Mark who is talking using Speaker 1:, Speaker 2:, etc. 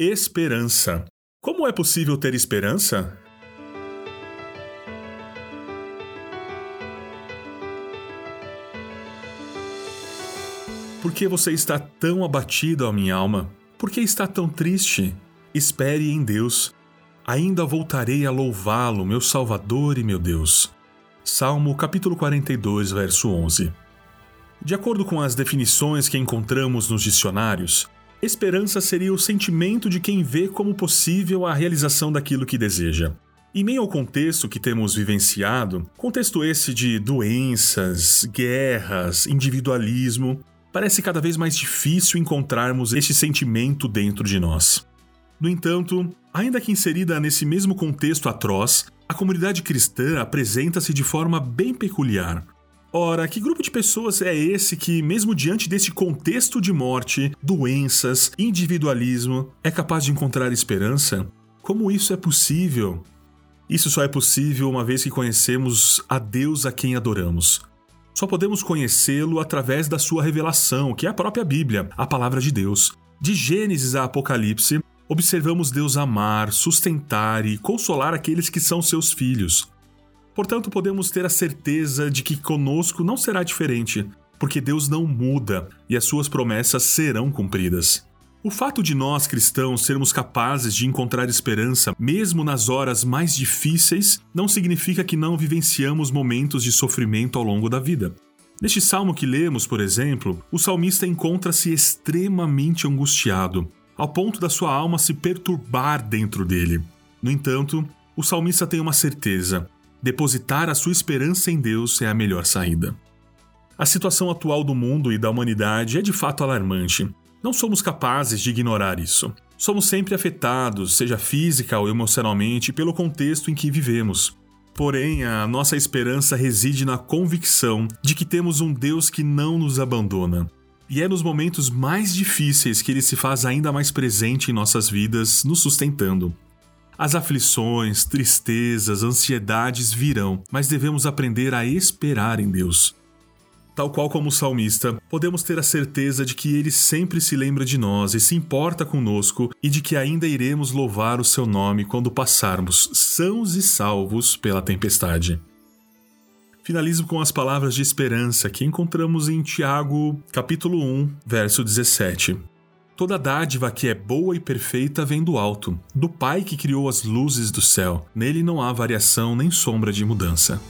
Speaker 1: Esperança. Como é possível ter esperança? Por que você está tão abatido, a minha alma? Por que está tão triste? Espere em Deus. Ainda voltarei a louvá-lo, meu Salvador e meu Deus. Salmo capítulo 42, verso 11. De acordo com as definições que encontramos nos dicionários, Esperança seria o sentimento de quem vê como possível a realização daquilo que deseja. Em meio ao contexto que temos vivenciado, contexto esse de doenças, guerras, individualismo, parece cada vez mais difícil encontrarmos este sentimento dentro de nós. No entanto, ainda que inserida nesse mesmo contexto atroz, a comunidade cristã apresenta-se de forma bem peculiar, Ora, que grupo de pessoas é esse que, mesmo diante desse contexto de morte, doenças, individualismo, é capaz de encontrar esperança? Como isso é possível? Isso só é possível uma vez que conhecemos a Deus a quem adoramos. Só podemos conhecê-lo através da sua revelação, que é a própria Bíblia, a palavra de Deus. De Gênesis a Apocalipse, observamos Deus amar, sustentar e consolar aqueles que são seus filhos. Portanto, podemos ter a certeza de que conosco não será diferente, porque Deus não muda e as suas promessas serão cumpridas. O fato de nós cristãos sermos capazes de encontrar esperança mesmo nas horas mais difíceis não significa que não vivenciamos momentos de sofrimento ao longo da vida. Neste salmo que lemos, por exemplo, o salmista encontra-se extremamente angustiado, ao ponto da sua alma se perturbar dentro dele. No entanto, o salmista tem uma certeza: Depositar a sua esperança em Deus é a melhor saída. A situação atual do mundo e da humanidade é de fato alarmante. Não somos capazes de ignorar isso. Somos sempre afetados, seja física ou emocionalmente, pelo contexto em que vivemos. Porém, a nossa esperança reside na convicção de que temos um Deus que não nos abandona. E é nos momentos mais difíceis que ele se faz ainda mais presente em nossas vidas, nos sustentando. As aflições, tristezas, ansiedades virão, mas devemos aprender a esperar em Deus. Tal qual como o salmista, podemos ter a certeza de que ele sempre se lembra de nós e se importa conosco e de que ainda iremos louvar o seu nome quando passarmos sãos e salvos pela tempestade. Finalizo com as palavras de esperança que encontramos em Tiago, capítulo 1, verso 17. Toda dádiva que é boa e perfeita vem do alto, do Pai que criou as luzes do céu. Nele não há variação nem sombra de mudança.